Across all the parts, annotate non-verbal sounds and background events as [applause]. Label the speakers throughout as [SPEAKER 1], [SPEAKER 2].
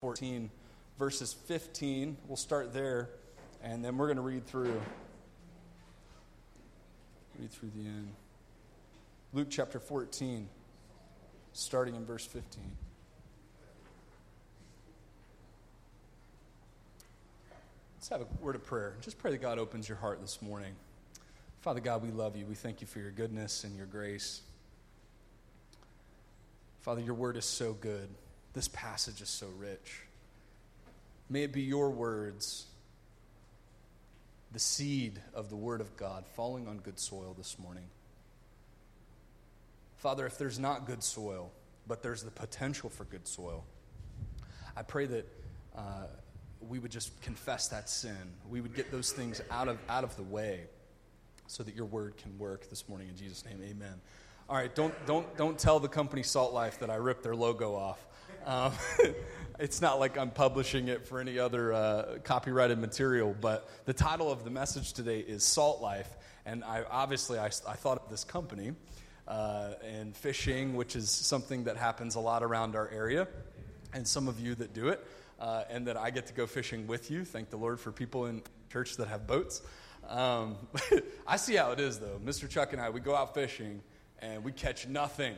[SPEAKER 1] 14, verses 15. We'll start there, and then we're going to read through. Read through the end. Luke chapter 14, starting in verse 15. Let's have a word of prayer. Just pray that God opens your heart this morning. Father God, we love you. We thank you for your goodness and your grace. Father, your word is so good. This passage is so rich. May it be your words, the seed of the word of God, falling on good soil this morning. Father, if there's not good soil, but there's the potential for good soil, I pray that uh, we would just confess that sin. We would get those things out of, out of the way so that your word can work this morning. In Jesus' name, amen. All right, don't, don't, don't tell the company Salt Life that I ripped their logo off. Um, [laughs] it's not like I'm publishing it for any other uh, copyrighted material, but the title of the message today is Salt Life. And I, obviously, I, I thought of this company uh, and fishing, which is something that happens a lot around our area, and some of you that do it, uh, and that I get to go fishing with you. Thank the Lord for people in church that have boats. Um, [laughs] I see how it is, though. Mr. Chuck and I, we go out fishing and we catch nothing.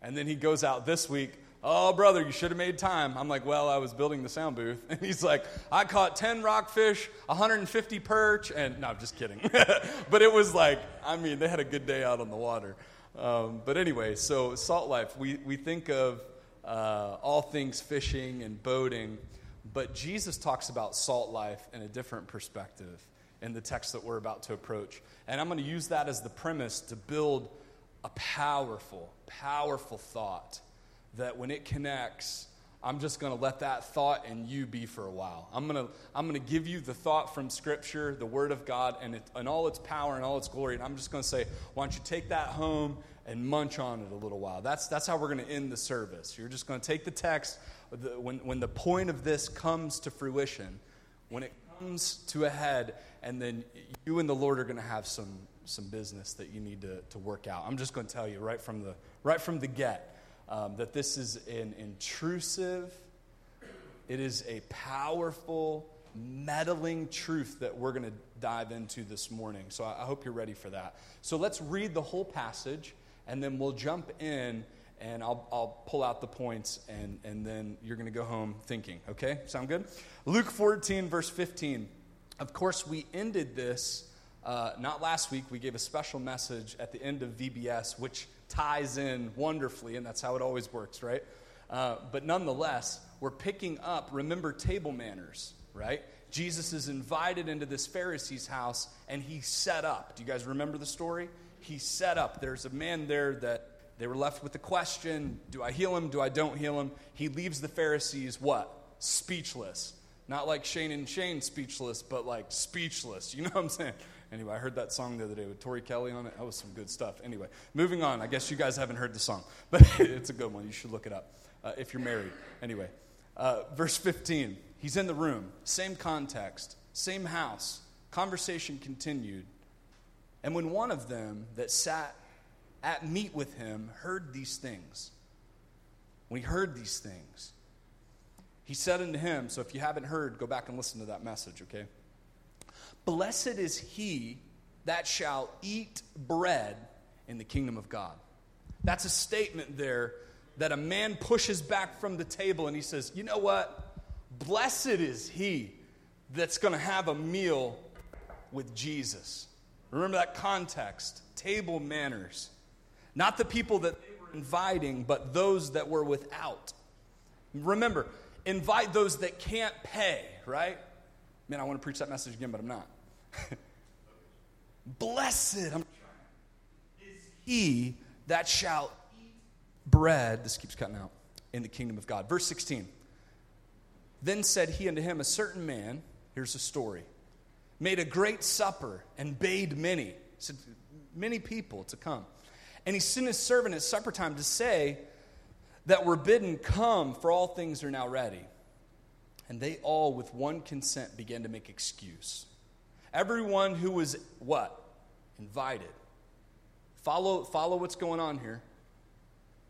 [SPEAKER 1] And then he goes out this week Oh, brother, you should have made time. I'm like, Well, I was building the sound booth. [laughs] And he's like, I caught 10 rockfish, 150 perch, and no, I'm just kidding. [laughs] but it was like, I mean, they had a good day out on the water. Um, but anyway, so Salt Life, we, we think of uh, all things fishing and boating, but Jesus talks about Salt Life in a different perspective in the text that we're about to approach. And I'm going to use that as the premise to build a powerful, powerful thought that when it connects, I'm just going to let that thought and you be for a while. I'm going to, I'm going to give you the thought from Scripture, the Word of God, and, it, and all its power and all its glory. And I'm just going to say, why don't you take that home and munch on it a little while? That's, that's how we're going to end the service. You're just going to take the text, when, when the point of this comes to fruition, when it comes to a head, and then you and the Lord are going to have some, some business that you need to, to work out. I'm just going to tell you right from the, right from the get um, that this is an intrusive, it is a powerful, meddling truth that we're going to dive into this morning. So I, hope you're ready for that. So let's read the whole passage, and then we'll jump in and I'll, I'll pull out the points, and, and then you're going to go home thinking. Okay? Sound good? Luke 14, verse 15. Of course, we ended this uh, not last week. We gave a special message at the end of VBS, which ties in wonderfully, and that's how it always works, right? Uh, but nonetheless, we're picking up, remember, table manners, right? Jesus is invited into this Pharisee's house and he set up. Do you guys remember the story? He set up. There's a man there that they were left with the question do I heal him? Do I don't heal him? He leaves the Pharisees what? Speechless. Not like Shane and Shane speechless, but like speechless. You know what I'm saying? Anyway, I heard that song the other day with Tori Kelly on it. That was some good stuff. Anyway, moving on. I guess you guys haven't heard the song, [laughs] but it's a good one. You should look it up uh, if you're married. Anyway, uh, verse 15. He's in the room, same context, same house. Conversation continued. And when one of them that sat at meat with him heard these things, when he heard these things, he said unto him, so if you haven't heard, go back and listen to that message, okay? Blessed is he that shall eat bread in the kingdom of God. That's a statement there that a man pushes back from the table and he says, You know what? Blessed is he that's going to have a meal with Jesus. Remember that context table manners. Not the people that they were inviting, but those that were without. Remember, invite those that can't pay, right? Man, I want to preach that message again, but I'm not. [laughs] Blessed is he that shall eat bread. This keeps cutting out in the kingdom of God. Verse 16. Then said he unto him, A certain man, here's a story, made a great supper and bade many, said, many people to come. And he sent his servant at supper time to say that were bidden, Come, for all things are now ready. And they all, with one consent, began to make excuse. Everyone who was what? Invited. Follow, follow what's going on here.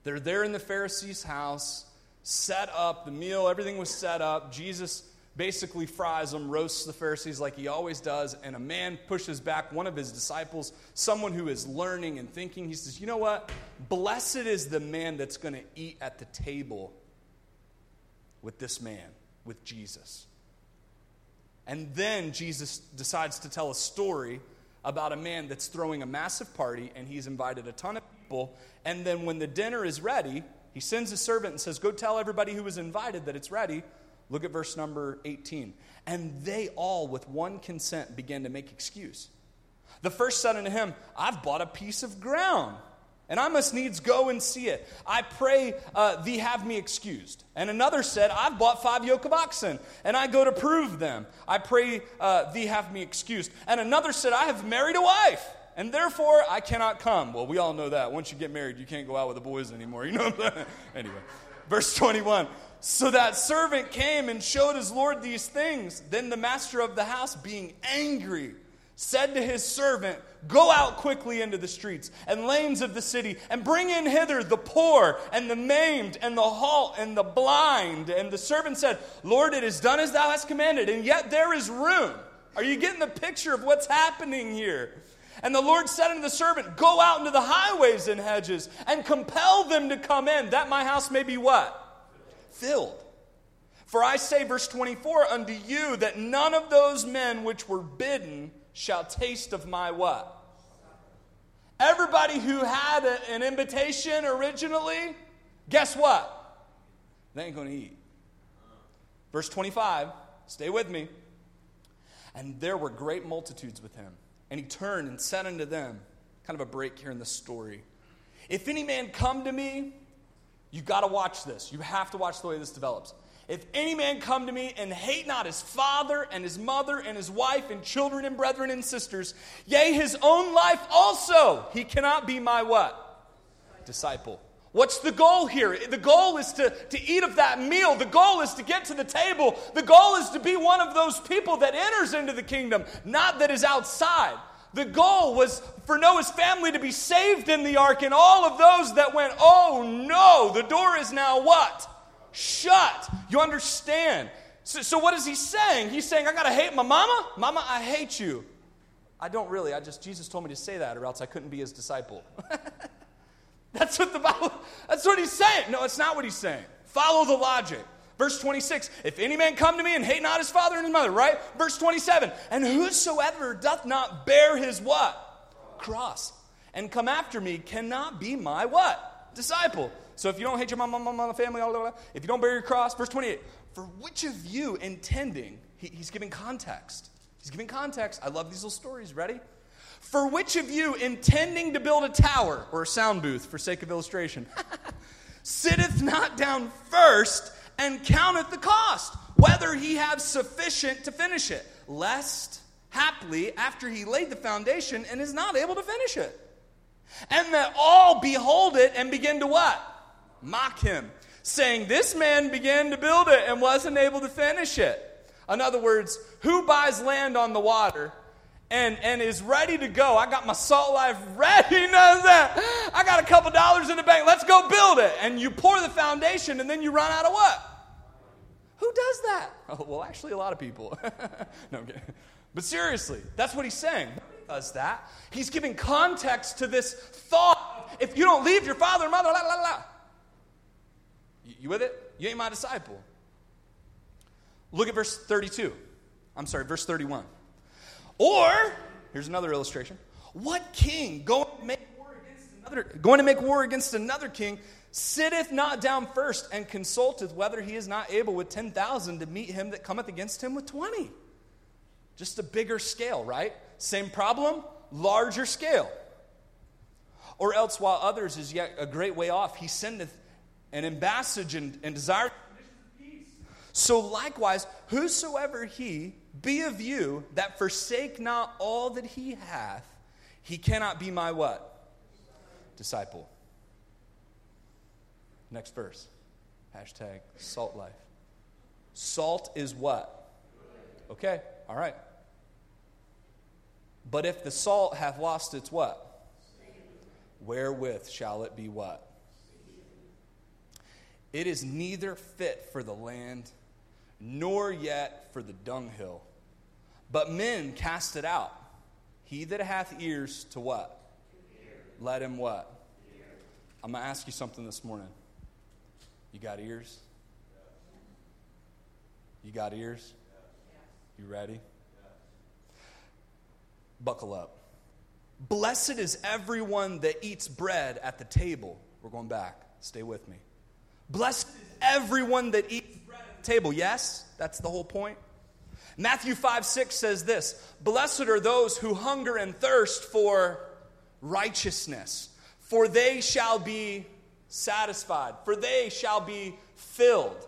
[SPEAKER 1] They're there in the Pharisee's house. set up the meal, everything was set up. Jesus basically fries them, roasts the Pharisees like he always does, and a man pushes back one of his disciples, someone who is learning and thinking. He says, You know what? Blessed is the man that's going to eat at the table with this man, with Jesus. And then Jesus decides to tell a story about a man that's throwing a massive party and he's invited a ton of people. And then when the dinner is ready, he sends a servant and says, Go tell everybody who was invited that it's ready. Look at verse number 18. And they all, with one consent, began to make excuse. The first said unto him, I've bought a piece of ground and I must needs go and see it. I pray uh, thee have me excused. And another said, I've bought five yoke of oxen, and I go to prove them. I pray uh, thee have me excused. And another said, I have married a wife, and therefore I cannot come. Well, we all know that. Once you get married, you can't go out with the boys anymore. [laughs] You know Anyway, verse 21. So that servant came and showed his Lord these things. Then the master of the house, being angry, said to his servant, Go out quickly into the streets and lanes of the city, and bring in hither the poor, and the maimed, and the halt, and the blind. And the servant said, Lord, it is done as thou hast commanded, and yet there is room. Are you getting the picture of what's happening here? And the Lord said unto the servant, Go out into the highways and hedges, and compel them to come in, that my house may be what? Filled. For I say, verse 24, unto you that none of those men which were bidden shall taste of my what? Everybody who had a, an invitation originally, guess what? They ain't going to eat. Verse 25, stay with me. And there were great multitudes with him. And he turned and said unto them, kind of a break here in the story. If any man come to me, you got to watch this. You have to watch the way this develops. If any man come to me and hate not his father and his mother and his wife and children and brethren and sisters, yea, his own life also, he cannot be my what? Disciple. What's the goal here? The goal is to, to eat of that meal. The goal is to get to the table. The goal is to be one of those people that enters into the kingdom, not that is outside. The goal was for Noah's family to be saved in the ark, and all of those that went, oh no, the door is now what? Shut. You understand? So, so what is he saying? He's saying, I got to hate my mama? Mama, I hate you. I don't really. I just, Jesus told me to say that, or else I couldn't be his disciple. [laughs] that's what the Bible, that's what he's saying. No, it's not what he's saying. Follow the logic. Verse 26, if any man come to me and hate not his father and his mother, right? Verse 27, and whosoever doth not bear his what? Cross. And come after me cannot be my what? Disciple. So if you don't hate your mom, mom, mom, family, blah, blah, if you don't bear your cross, verse 28, for which of you intending, he, he's giving context. He's giving context. I love these little stories. Ready? For which of you intending to build a tower or a sound booth, for sake of illustration, [laughs] sitteth not down first and counteth the cost, whether he have sufficient to finish it, lest haply after he laid the foundation and is not able to finish it. And that all behold it and begin to what? Mock him, saying, This man began to build it and wasn't able to finish it. In other words, who buys land on the water and, and is ready to go? I got my salt life [laughs] ready. Knows that. I got a couple dollars in the bank. Let's go build it. And you pour the foundation and then you run out of what? Who does that? [laughs] Oh, well, actually, a lot of people. [laughs] no, I'm kidding. But seriously, that's what he's saying. does that? He's giving context to this thought. If you don't leave your father and mother, la la la. You with it? You ain't my disciple. Look at verse 32. I'm sorry, verse 31. Or, here's another illustration. What king going to make war against another, going to make war against another king sitteth not down first and consulteth whether he is not able with 10,000 to meet him that cometh against him with 20? Just a bigger scale, right? Same problem, larger scale. Or else, while others is yet a great way off, he sendeth and ambassage and, and desire peace. So likewise, whosoever he be of you that forsake not all that he hath, he cannot be my what? Disciple. Next verse. Hashtag salt life. Salt is what? Okay, all right. But if the salt hath lost its what? Wherewith shall it be what? It is neither fit for the land, nor yet for the dunghill. But men cast it out. He that hath ears to what? Let him what? I'm going to ask you something this morning. You got ears? You got ears? You ready? Buckle up. Blessed is everyone that eats bread at the table. We're going back. Stay with me. Blessed is everyone that eats bread at the table. Yes? That's the whole point. Matthew 5 6 says this Blessed are those who hunger and thirst for righteousness, for they shall be satisfied, for they shall be filled.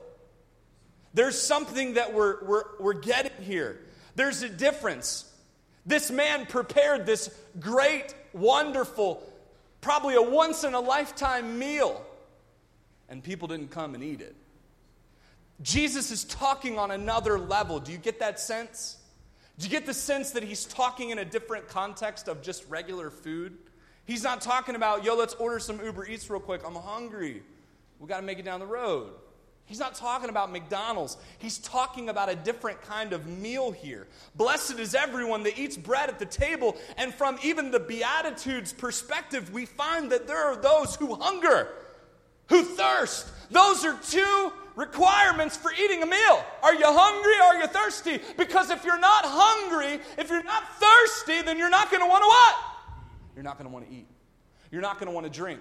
[SPEAKER 1] There's something that we're, we're, we're getting here. There's a difference. This man prepared this great, wonderful, probably a once in a lifetime meal, and people didn't come and eat it. Jesus is talking on another level. Do you get that sense? Do you get the sense that he's talking in a different context of just regular food? He's not talking about, yo, let's order some Uber Eats real quick. I'm hungry. We got to make it down the road. He's not talking about McDonald's. He's talking about a different kind of meal here. Blessed is everyone that eats bread at the table. And from even the Beatitudes perspective, we find that there are those who hunger, who thirst. Those are two requirements for eating a meal. Are you hungry are you thirsty? Because if you're not hungry, if you're not thirsty, then you're not going to want to what? You're not going to want to eat. You're not going to want to drink.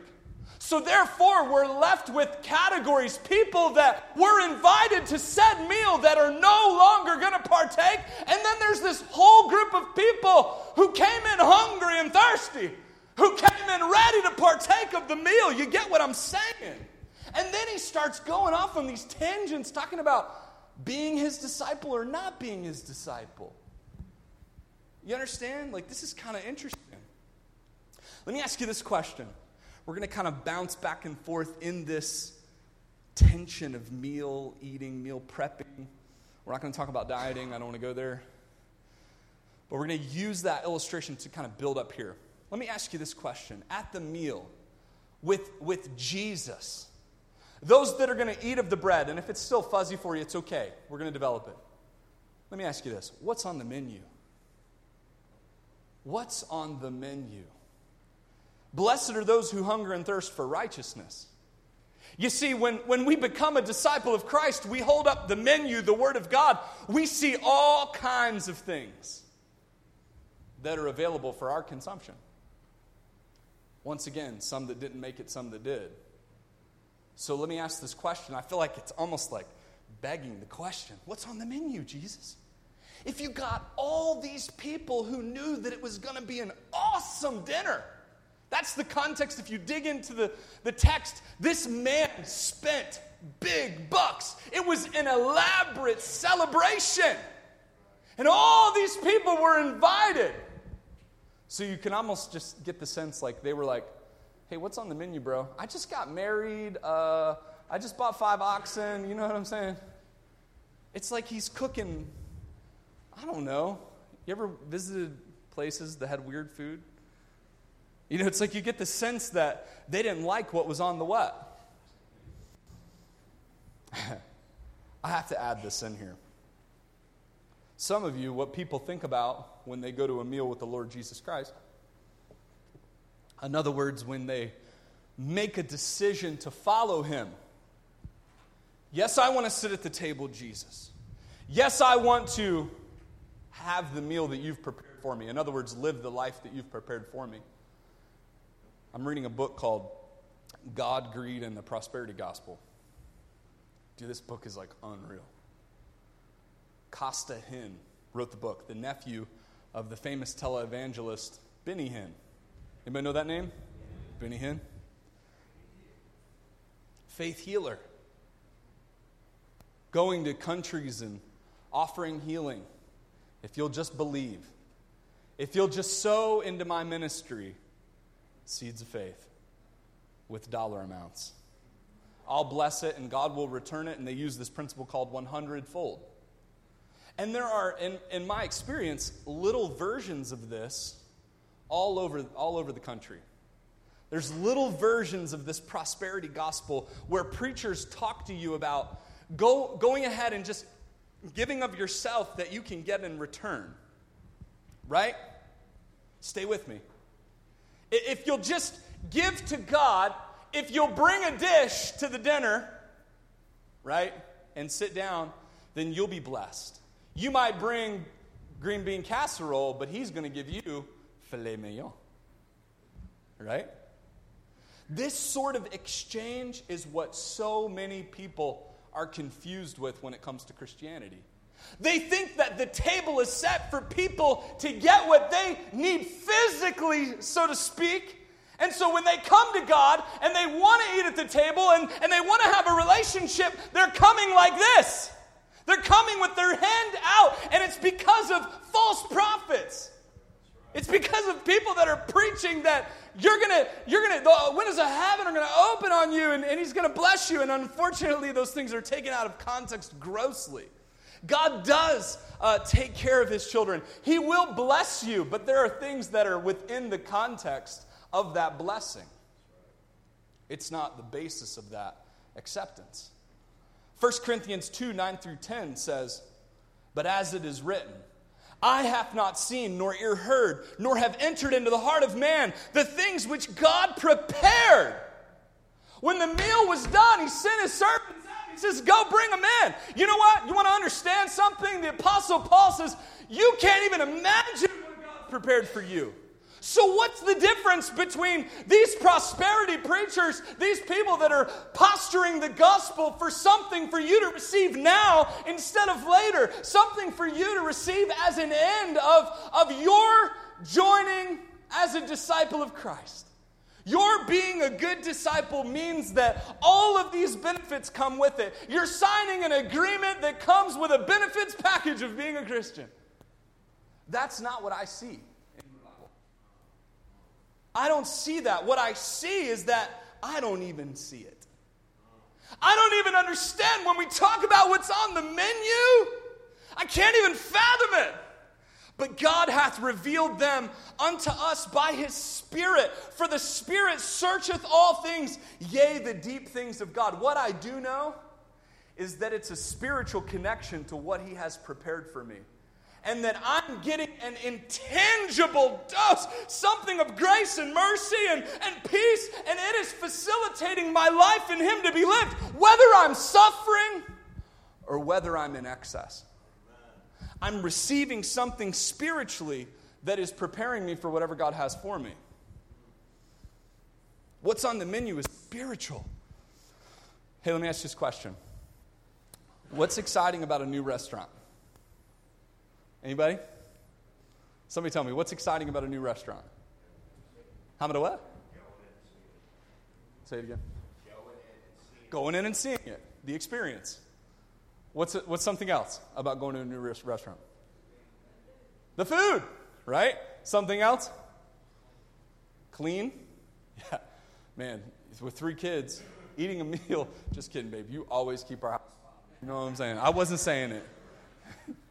[SPEAKER 1] So, therefore, we're left with categories, people that were invited to said meal that are no longer going to partake. And then there's this whole group of people who came in hungry and thirsty, who came in ready to partake of the meal. You get what I'm saying? And then he starts going off on these tangents, talking about being his disciple or not being his disciple. You understand? Like, this is kind of interesting. Let me ask you this question we're going to kind of bounce back and forth in this tension of meal eating, meal prepping. We're not going to talk about dieting, I don't want to go there. But we're going to use that illustration to kind of build up here. Let me ask you this question. At the meal with, with Jesus, those that are going to eat of the bread, and if it's still fuzzy for you, it's okay. We're going to develop it. Let me ask you this what's on the menu? What's on the menu? Blessed are those who hunger and thirst for righteousness. You see, when, when we become a disciple of Christ, we hold up the menu, the Word of God. We see all kinds of things that are available for our consumption. Once again, some that didn't make it, some that did. So let me ask this question. I feel like it's almost like begging the question What's on the menu, Jesus? If you got all these people who knew that it was going to be an awesome dinner, that's the context. If you dig into the, the text, this man spent big bucks. It was an elaborate celebration. And all these people were invited. So you can almost just get the sense like they were like, hey, what's on the menu, bro? I just got married. Uh, I just bought five oxen. You know what I'm saying? It's like he's cooking, I don't know. You ever visited places that had weird food? You know, it's like you get the sense that they didn't like what was on the what? [laughs] I have to add this in here. Some of you, what people think about when they go to a meal with the Lord Jesus Christ, in other words, when they make a decision to follow Him. Yes, I want to sit at the table, Jesus. Yes, I want to have the meal that you've prepared for me. In other words, live the life that you've prepared for me. I'm reading a book called God, Greed, and the Prosperity Gospel. Dude, this book is like unreal. Costa Hinn wrote the book, the nephew of the famous televangelist Benny Hinn. Anybody know that name? Benny Hinn? Faith healer. Going to countries and offering healing. If you'll just believe. If you'll just sow into my ministry, seeds of faith with dollar amounts. I'll bless it and God will return it, and they use this principle called 100 fold. And there are, in, in my experience, little versions of this all over, all over the country. There's little versions of this prosperity gospel where preachers talk to you about go, going ahead and just giving of yourself that you can get in return. Right? Stay with me. If you'll just give to God, if you'll bring a dish to the dinner, right, and sit down, then you'll be blessed. You might bring green bean casserole, but He's going to give you filet mignon. Right? This sort of exchange is what so many people are confused with when it comes to Christianity. They think that the table is set for people to get what they need physically, so to speak. And so when they come to God and they want to eat at the table and, and they want to have a relationship, they're coming like this. They're coming with their hand out, and it's because of false prophets. It's because of people that are preaching that you're gonna, you're gonna, the windows of heaven are gonna open on you and, and he's gonna bless you. And unfortunately, those things are taken out of context grossly. God does uh, take care of his children. He will bless you, but there are things that are within the context of that blessing. It's not the basis of that acceptance. 1 Corinthians 2 9 through 10 says, But as it is written, Eye hath not seen, nor ear heard, nor have entered into the heart of man the things which God prepared. When the meal was done, he sent his servants out. He says, Go bring them in. You know what? You want to understand something? The Apostle Paul says, You can't even imagine what God prepared for you. So, what's the difference between these prosperity preachers, these people that are posturing the gospel for something for you to receive now instead of later, something for you to receive as an end of, of your joining as a disciple of Christ? Your being a good disciple means that all of these benefits come with it. You're signing an agreement that comes with a benefits package of being a Christian. That's not what I see. I don't see that. What I see is that I don't even see it. I don't even understand when we talk about what's on the menu. I can't even fathom it. But God hath revealed them unto us by his Spirit. For the Spirit searcheth all things, yea, the deep things of God. What I do know is that it's a spiritual connection to what he has prepared for me and that I'm getting an intangible dose, something of grace and mercy and, and peace, and it is facilitating my life in Him to be lived, whether I'm suffering or whether I'm in excess. I'm receiving something spiritually that is preparing me for whatever God has for me. What's on the menu is spiritual. Hey, let me ask you this question. What's exciting about a new restaurant? Anybody? Somebody tell me, what's exciting about a new restaurant? How about a what? Say it again. Going in and seeing it, the experience. What's, what's something else about going to a new restaurant? The food, right? Something else? Clean? [laughs] Yeah. Man, with three kids, eating a [laughs] meal, just kidding, babe. You always keep our house. You know what I'm saying? I wasn't saying it. [laughs]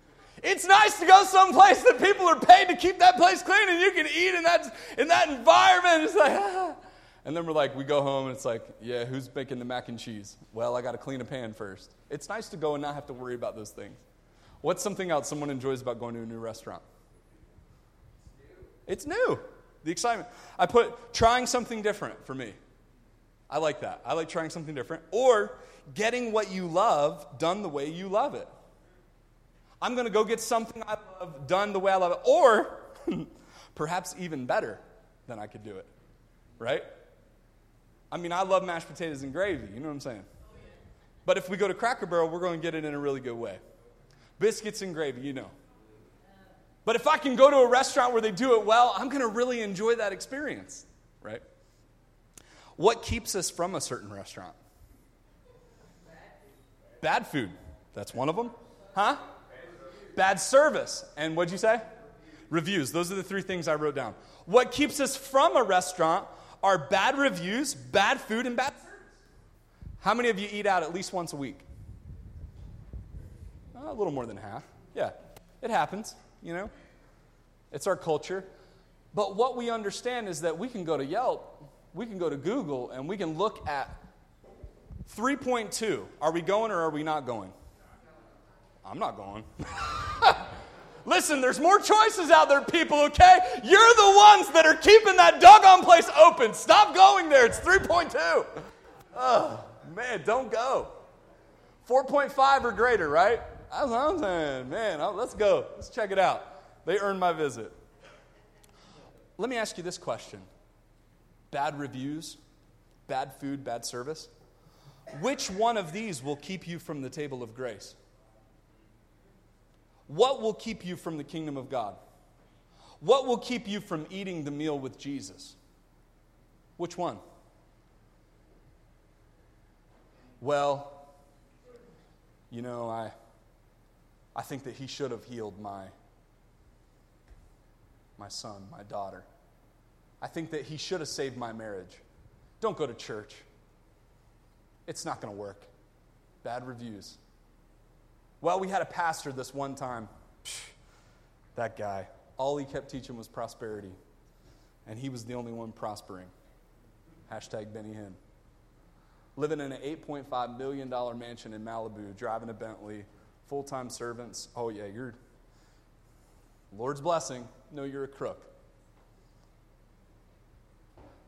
[SPEAKER 1] It's nice to go someplace that people are paid to keep that place clean and you can eat in that, in that environment. It's like, ah. [laughs] And then we're like, we go home and it's like, yeah, who's making the mac and cheese? Well, I got to clean a pan first. It's nice to go and not have to worry about those things. What's something else someone enjoys about going to a new restaurant? It's new. The excitement. I put trying something different for me. I like that. I like trying something different. Or getting what you love done the way you love it. I'm going to go get something I love done the way I love it. Or [laughs] perhaps even better than I could do it. Right? I mean, I love mashed potatoes and gravy. You know what I'm saying? But if we go to Cracker Barrel, we're going to get it in a really good way. Biscuits and gravy, you know. But if I can go to a restaurant where they do it well, I'm going to really enjoy that experience, right? What keeps us from a certain restaurant? Bad food. That's one of them. Huh? Bad service, and what'd you say? Reviews. Those are the three things I wrote down. What keeps us from a restaurant are bad reviews, bad food, and bad service. How many of you eat out at least once a week? Uh, a little more than half. Yeah, it happens, you know. It's our culture. But what we understand is that we can go to Yelp we can go to Google and we can look at 3.2. Are we going or are we not going? I'm not going. [laughs] Listen, there's more choices out there, people, okay? You're the ones that are keeping that doggone place open. Stop going there. It's 3.2. Oh, man, don't go. 4.5 or greater, right? That's what I'm saying. Man, let's go. Let's check it out. They earned my visit. Let me ask you this question bad reviews, bad food, bad service. Which one of these will keep you from the table of grace? What will keep you from the kingdom of God? What will keep you from eating the meal with Jesus? Which one? Well, you know, I, I think that he should have healed my, my son, my daughter. I think that he should have saved my marriage. Don't go to church. It's not going to work. Bad reviews. Well, we had a pastor this one time. Psh, that guy. All he kept teaching was prosperity. And he was the only one prospering. Hashtag Benny Hinn. Living in an $8.5 million mansion in Malibu, driving a Bentley, full time servants. Oh, yeah, you're. Lord's blessing. No, you're a crook.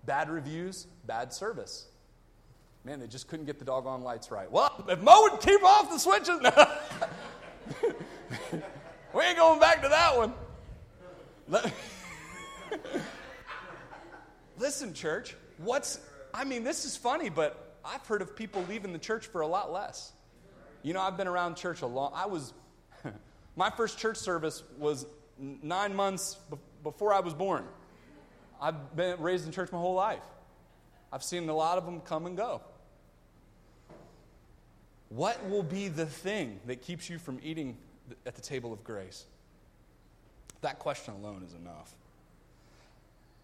[SPEAKER 1] Bad reviews, bad service. Man, they just couldn't get the doggone lights right. Well, if Mo would keep off the switches, [laughs] we ain't going back to that one. [laughs] Listen, church, what's, I mean, this is funny, but I've heard of people leaving the church for a lot less. You know, I've been around church a long, I was, [laughs] my first church service was nine months before I was born. I've been raised in church my whole life. I've seen a lot of them come and go. What will be the thing that keeps you from eating at the table of grace? That question alone is enough.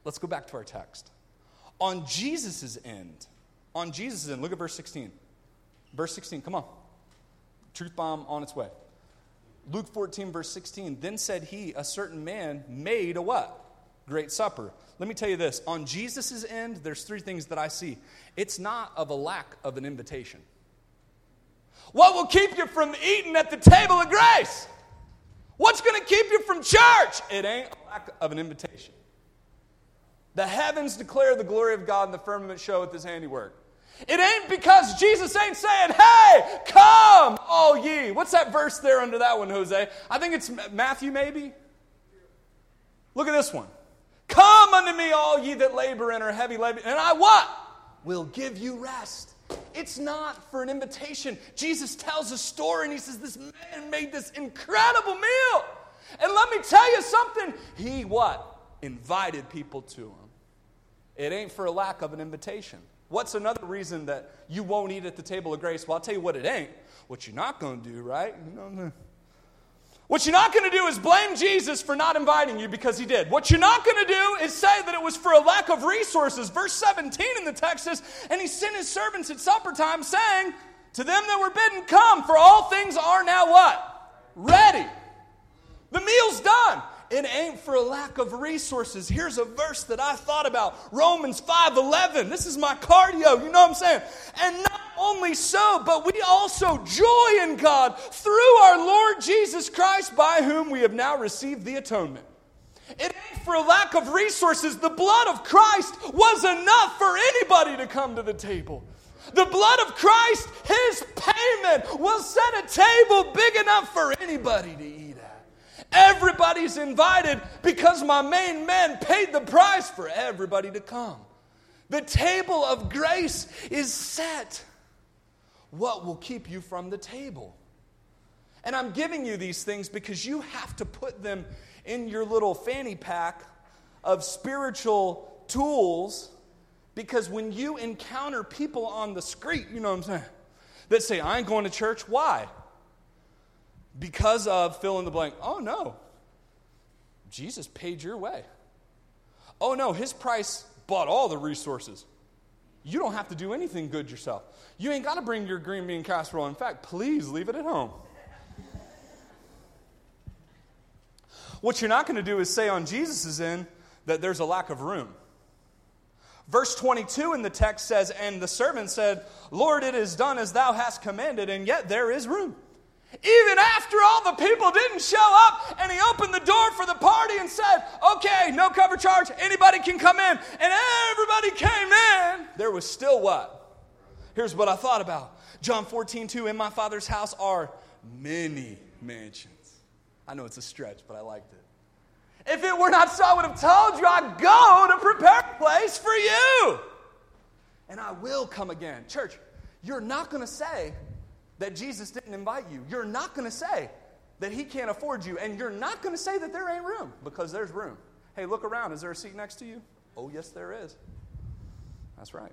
[SPEAKER 1] Let's go back to our text. On Jesus' end, on Jesus' end, look at verse 16. Verse 16, come on. Truth bomb on its way. Luke 14, verse 16. Then said he, A certain man made a what? Great supper. Let me tell you this on Jesus' end, there's three things that I see. It's not of a lack of an invitation. What will keep you from eating at the table of grace? What's going to keep you from church? It ain't a lack of an invitation. The heavens declare the glory of God and the firmament showeth his handiwork. It ain't because Jesus ain't saying, hey, come, all ye. What's that verse there under that one, Jose? I think it's Matthew, maybe. Look at this one. Come unto me, all ye that labor and are heavy laden, and I what? Will give you rest. It's not for an invitation. Jesus tells a story and he says, This man made this incredible meal. And let me tell you something. He what? Invited people to him. It ain't for a lack of an invitation. What's another reason that you won't eat at the table of grace? Well, I'll tell you what it ain't. What you're not going to do, right? You know, what you're not going to do is blame Jesus for not inviting you because he did. What you're not going to do is say that it was for a lack of resources. Verse 17 in the text says, And he sent his servants at supper time, saying, To them that were bidden, come, for all things are now what? Ready. The meal's done. It ain't for a lack of resources. Here's a verse that I thought about Romans 5:11. This is my cardio, you know what I'm saying? And only so, but we also joy in God through our Lord Jesus Christ, by whom we have now received the atonement. It ain't for lack of resources. The blood of Christ was enough for anybody to come to the table. The blood of Christ, his payment, will set a table big enough for anybody to eat. At. Everybody's invited because my main man paid the price for everybody to come. The table of grace is set. What will keep you from the table? And I'm giving you these things because you have to put them in your little fanny pack of spiritual tools. Because when you encounter people on the street, you know what I'm saying, that say, I ain't going to church, why? because of fill in the blank. Oh, no. Jesus paid your way. Oh, no, his price bought all the resources. You don't have to do anything good yourself. You ain't got to bring your green bean casserole. In fact, please leave it at home. What you're not going to do is say on Jesus' end that there's a lack of room. Verse 22 in the text says, And the servant said, Lord, it is done as thou hast commanded, and yet there is room. Even after all the people didn't show up, and he opened the door for the party and said, Okay, no cover charge, anybody can come in. And everybody came in. There was still what? Here's what I thought about John 14, 2, in my father's house are many mansions. I know it's a stretch, but I liked it. If it were not so, I would have told you I'd go to prepare a place for you. And I will come again. Church, you're not going to say that Jesus didn't invite you. You're not going to say that he can't afford you. And you're not going to say that there ain't room because there's room. Hey, look around. Is there a seat next to you? Oh, yes, there is. That's right.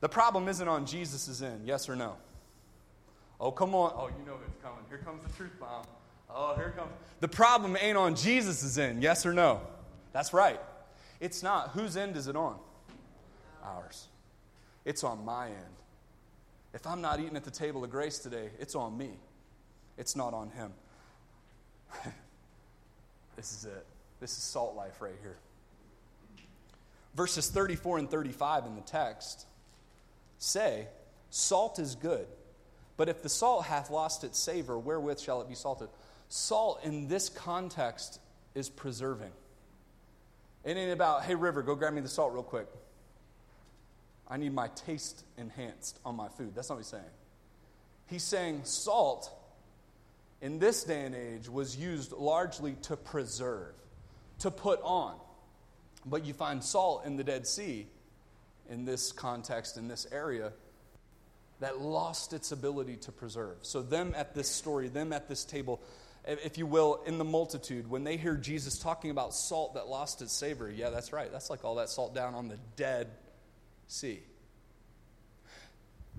[SPEAKER 1] The problem isn't on Jesus' end, yes or no? Oh, come on. Oh, you know it's coming. Here comes the truth bomb. Oh, here comes. The problem ain't on Jesus' end, yes or no? That's right. It's not. Whose end is it on? Ours. It's on my end. If I'm not eating at the table of grace today, it's on me. It's not on him. [laughs] this is it. This is salt life right here. Verses 34 and 35 in the text say, Salt is good, but if the salt hath lost its savor, wherewith shall it be salted? Salt in this context is preserving. It ain't about, hey, River, go grab me the salt real quick. I need my taste enhanced on my food. That's not what he's saying. He's saying salt in this day and age was used largely to preserve, to put on. But you find salt in the Dead Sea in this context, in this area, that lost its ability to preserve. So, them at this story, them at this table, if you will, in the multitude, when they hear Jesus talking about salt that lost its savor, yeah, that's right. That's like all that salt down on the dead sea.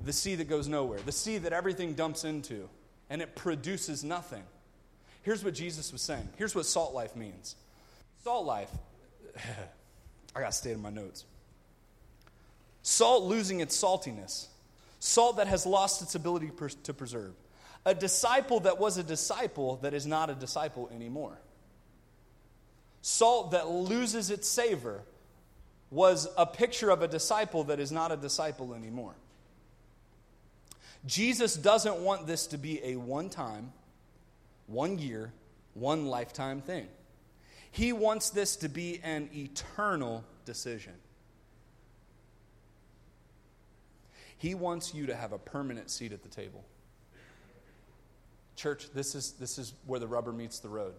[SPEAKER 1] The sea that goes nowhere, the sea that everything dumps into, and it produces nothing. Here's what Jesus was saying. Here's what salt life means. Salt life, [sighs] I got to stay in my notes. Salt losing its saltiness, salt that has lost its ability to preserve a disciple that was a disciple that is not a disciple anymore. Salt that loses its savor was a picture of a disciple that is not a disciple anymore. Jesus doesn't want this to be a one time, one year, one lifetime thing. He wants this to be an eternal decision. He wants you to have a permanent seat at the table. Church, this is, this is where the rubber meets the road.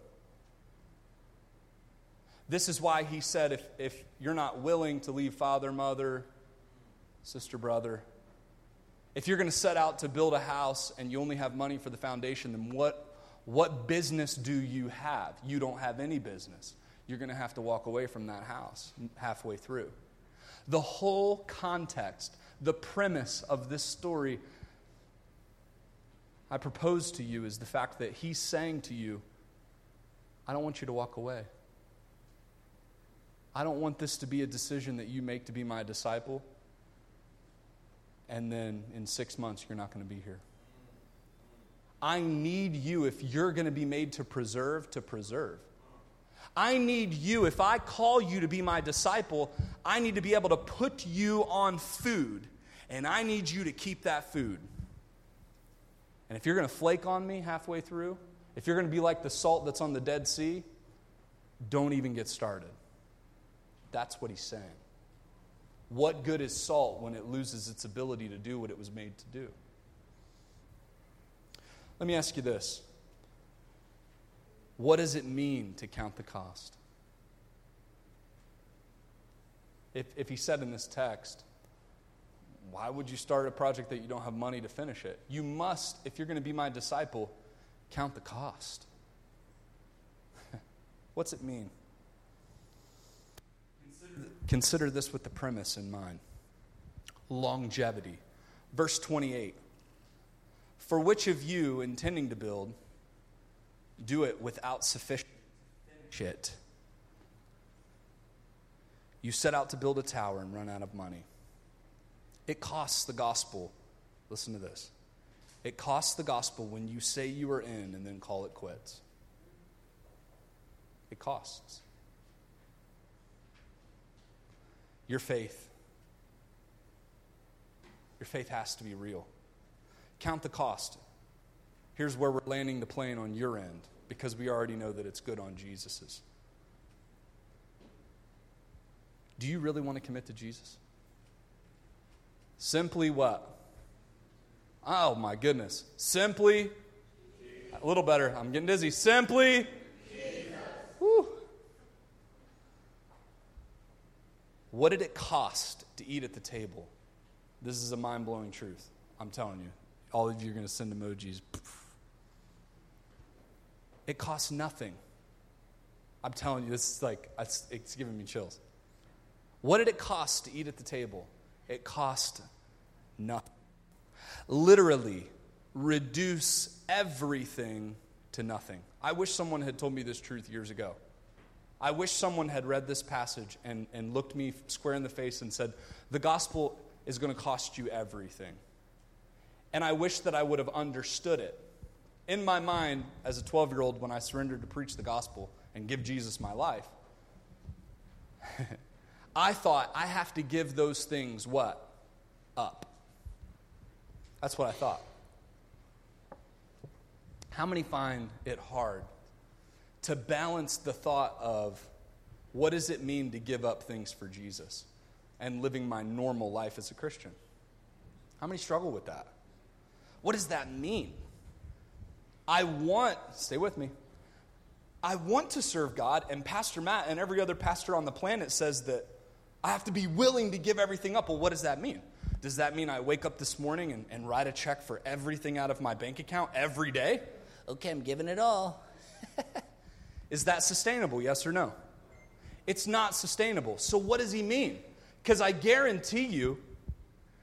[SPEAKER 1] This is why he said if, if you're not willing to leave father, mother, sister, brother, if you're going to set out to build a house and you only have money for the foundation, then what, what business do you have? You don't have any business. You're going to have to walk away from that house halfway through. The whole context, the premise of this story I propose to you is the fact that he's saying to you, I don't want you to walk away. I don't want this to be a decision that you make to be my disciple, and then in six months you're not going to be here. I need you, if you're going to be made to preserve, to preserve. I need you, if I call you to be my disciple, I need to be able to put you on food, and I need you to keep that food. And if you're going to flake on me halfway through, if you're going to be like the salt that's on the Dead Sea, don't even get started. That's what he's saying. What good is salt when it loses its ability to do what it was made to do? Let me ask you this What does it mean to count the cost? If, if he said in this text, why would you start a project that you don't have money to finish it? You must, if you're going to be my disciple, count the cost. [laughs] What's it mean? Consider, this with the premise in mind longevity. Verse 28 For which of you intending to build, do it without sufficient shit? You set out to build a tower and run out of money. It costs the gospel. Listen to this. It costs the gospel when you say you are in and then call it quits. It costs. Your faith. Your faith has to be real. Count the cost. Here's where we're landing the plane on your end because we already know that it's good on Jesus's. Do you really want to commit to Jesus? Simply what? Oh my goodness. Simply, a little better. I'm getting dizzy. Simply, What did it cost to eat at the table? This is a mind blowing truth. I'm telling you. All of you are going to send emojis. It costs nothing. I'm telling you, this is like, it's, it's giving me chills. What did it cost to eat at the table? It cost nothing. Literally, reduce everything to nothing. I wish someone had told me this truth years ago. I wish someone had read this passage and, and looked me square in the face and said, The gospel is going to cost you everything. And I wish that I would have understood it. In my mind, as a 12 year old, when I surrendered to preach the gospel and give Jesus my life, [laughs] I thought I have to give those things what? Up. That's what I thought. How many find it hard to balance the thought of what does it mean to give up things for Jesus and living my normal life as a Christian? How many struggle with that? What does that mean? I want, stay with me, I want to serve God, and Pastor Matt and every other pastor on the planet says that I have to be willing to give everything up. Well, what does that mean? Does that mean I wake up this morning and, and write a check for everything out of my bank account every day? Okay, I'm giving it all. [laughs] Is that sustainable, yes or no? It's not sustainable. So, what does he mean? Because I guarantee you,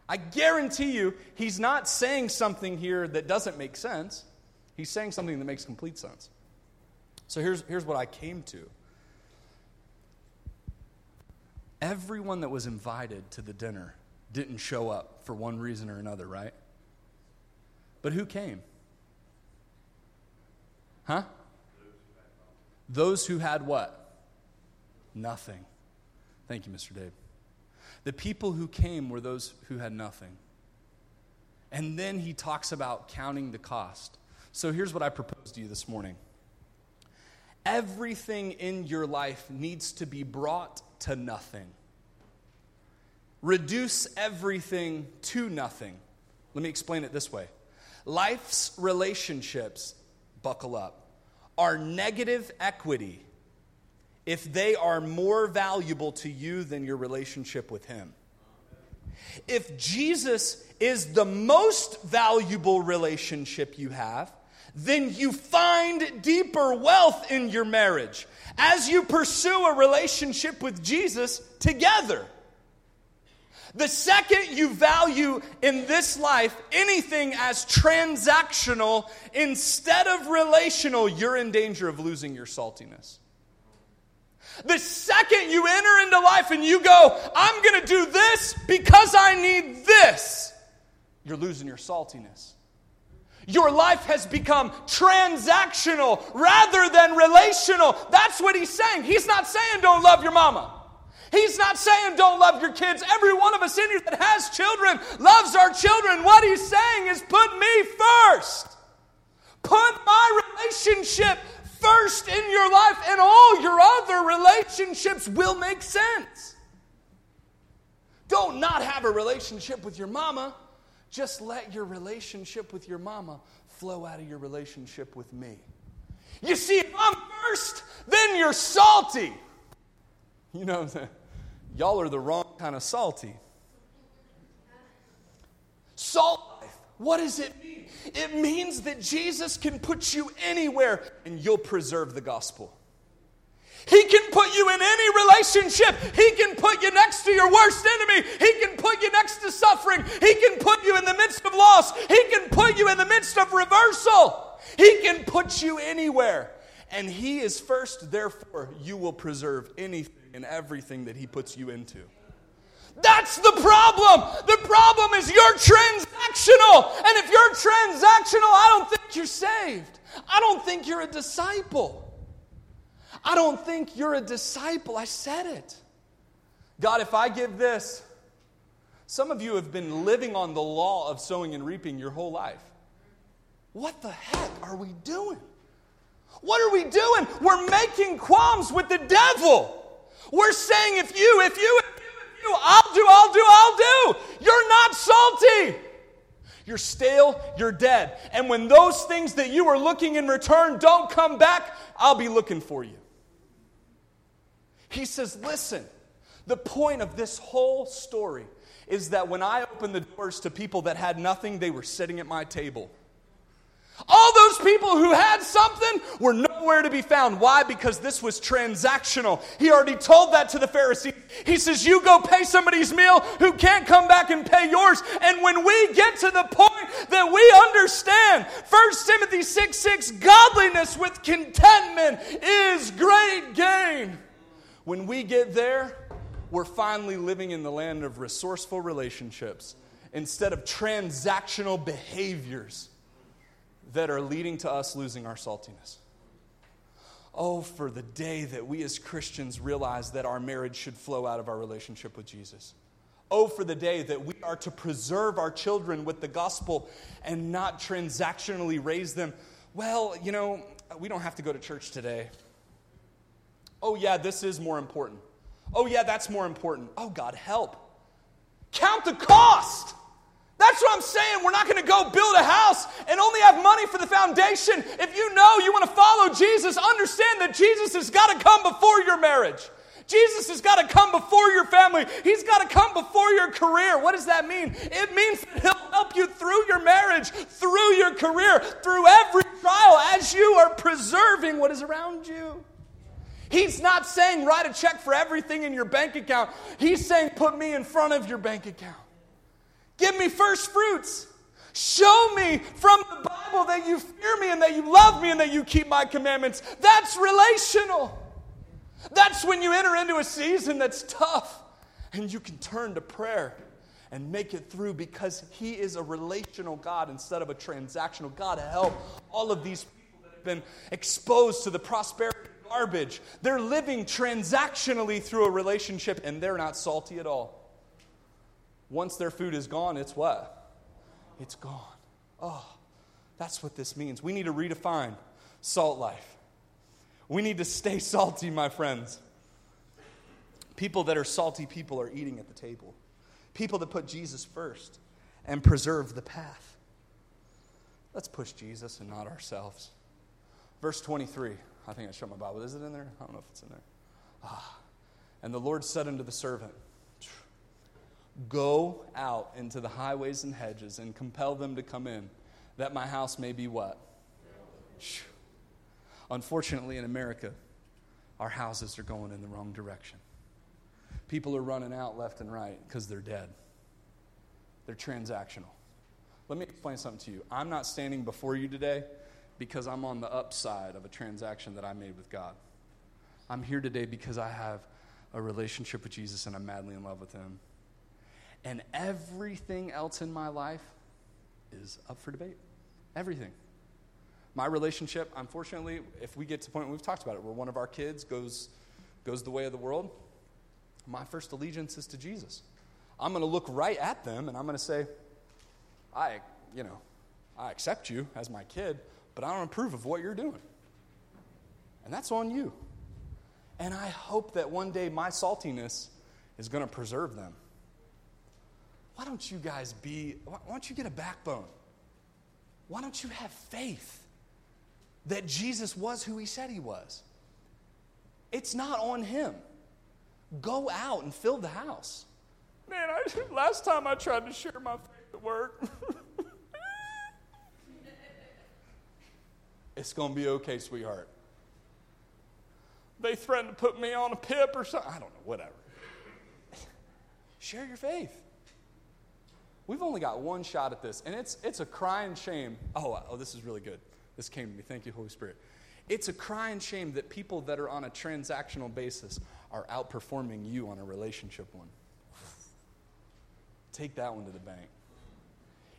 [SPEAKER 1] I guarantee you, he's not saying something here that doesn't make sense. He's saying something that makes complete sense. So, here's, here's what I came to everyone that was invited to the dinner didn't show up for one reason or another, right? But who came? Huh? Those who had what? Nothing. Thank you, Mr. Dave. The people who came were those who had nothing. And then he talks about counting the cost. So here's what I propose to you this morning everything in your life needs to be brought to nothing. Reduce everything to nothing. Let me explain it this way life's relationships, buckle up, are negative equity if they are more valuable to you than your relationship with Him. If Jesus is the most valuable relationship you have, then you find deeper wealth in your marriage as you pursue a relationship with Jesus together. The second you value in this life anything as transactional instead of relational, you're in danger of losing your saltiness. The second you enter into life and you go, I'm going to do this because I need this, you're losing your saltiness. Your life has become transactional rather than relational. That's what he's saying. He's not saying don't love your mama. He's not saying don't love your kids. Every one of us in here that has children loves our children. What he's saying is put me first. Put my relationship first in your life, and all your other relationships will make sense. Don't not have a relationship with your mama. Just let your relationship with your mama flow out of your relationship with me. You see, if I'm first, then you're salty. You know, y'all are the wrong kind of salty. Salt life, what does it mean? It means that Jesus can put you anywhere and you'll preserve the gospel. He can put you in any relationship. He can put you next to your worst enemy. He can put you next to suffering. He can put you in the midst of loss. He can put you in the midst of reversal. He can put you anywhere. And He is first, therefore, you will preserve anything and everything that He puts you into. That's the problem. The problem is you're transactional. And if you're transactional, I don't think you're saved. I don't think you're a disciple. I don't think you're a disciple. I said it. God, if I give this, some of you have been living on the law of sowing and reaping your whole life. What the heck are we doing? What are we doing? We're making qualms with the devil. We're saying, if you, if you, if you, if you, I'll do, I'll do, I'll do. You're not salty. You're stale, you're dead. And when those things that you are looking in return don't come back, I'll be looking for you. He says, listen, the point of this whole story is that when I opened the doors to people that had nothing, they were sitting at my table. All those people who had something were nowhere to be found. Why? Because this was transactional. He already told that to the Pharisees. He says, You go pay somebody's meal who can't come back and pay yours. And when we get to the point that we understand 1 Timothy 6 6, godliness with contentment is great gain. When we get there, we're finally living in the land of resourceful relationships instead of transactional behaviors that are leading to us losing our saltiness. Oh, for the day that we as Christians realize that our marriage should flow out of our relationship with Jesus. Oh, for the day that we are to preserve our children with the gospel and not transactionally raise them. Well, you know, we don't have to go to church today. Oh, yeah, this is more important. Oh, yeah, that's more important. Oh, God, help. Count the cost. That's what I'm saying. We're not going to go build a house and only have money for the foundation. If you know you want to follow Jesus, understand that Jesus has got to come before your marriage. Jesus has got to come before your family. He's got to come before your career. What does that mean? It means that He'll help you through your marriage, through your career, through every trial as you are preserving what is around you. He's not saying write a check for everything in your bank account. He's saying put me in front of your bank account. Give me first fruits. Show me from the Bible that you fear me and that you love me and that you keep my commandments. That's relational. That's when you enter into a season that's tough and you can turn to prayer and make it through because He is a relational God instead of a transactional God. Help all of these people that have been exposed to the prosperity garbage. They're living transactionally through a relationship and they're not salty at all. Once their food is gone, it's what? It's gone. Oh, that's what this means. We need to redefine salt life. We need to stay [laughs] salty, my friends. People that are salty people are eating at the table. People that put Jesus first and preserve the path. Let's push Jesus and not ourselves. Verse 23. I think I showed my Bible. Is it in there? I don't know if it's in there. Ah. And the Lord said unto the servant, Go out into the highways and hedges and compel them to come in, that my house may be what? Unfortunately, in America, our houses are going in the wrong direction. People are running out left and right because they're dead. They're transactional. Let me explain something to you. I'm not standing before you today because I'm on the upside of a transaction that I made with God. I'm here today because I have a relationship with Jesus and I'm madly in love with Him. And everything else in my life is up for debate. Everything. My relationship, unfortunately, if we get to the point we've talked about it, where one of our kids goes, goes the way of the world, my first allegiance is to Jesus. I'm going to look right at them and I'm going to say, I, you know, I accept you as my kid, but I don't approve of what you're doing. And that's on you. And I hope that one day my saltiness is going to preserve them why don't you guys be, why don't you get a backbone? Why don't you have faith that Jesus was who he said he was? It's not on him. Go out and fill the house. Man, I, [laughs] last time I tried to share my faith at work. [laughs] it's going to be okay, sweetheart. They threatened to put me on a pip or something. I don't know, whatever. Share your faith. We've only got one shot at this, and it's, it's a crying shame. Oh, uh, oh, this is really good. This came to me. Thank you, Holy Spirit. It's a crying shame that people that are on a transactional basis are outperforming you on a relationship one. Take that one to the bank.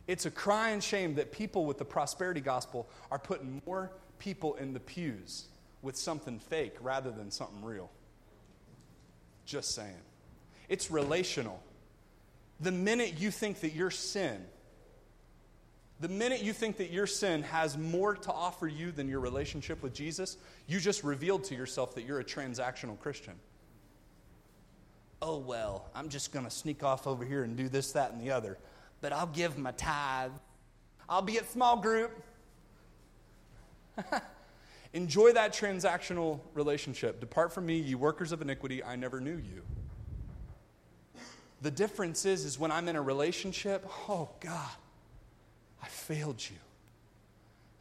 [SPEAKER 1] It's a crying shame that people with the prosperity gospel are putting more people in the pews with something fake rather than something real. Just saying. it's relational. The minute you think that your sin, the minute you think that your sin has more to offer you than your relationship with Jesus, you just revealed to yourself that you're a transactional Christian. Oh, well, I'm just going to sneak off over here and do this, that, and the other, but I'll give my tithe. I'll be at small group. [laughs] Enjoy that transactional relationship. Depart from me, ye workers of iniquity, I never knew you. The difference is, is when I'm in a relationship, oh God, I failed you.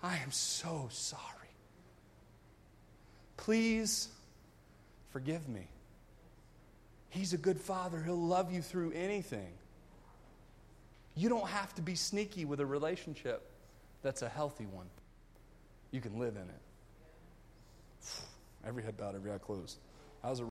[SPEAKER 1] I am so sorry. Please forgive me. He's a good father. He'll love you through anything. You don't have to be sneaky with a relationship that's a healthy one. You can live in it. Every head bowed, every eye closed. How's a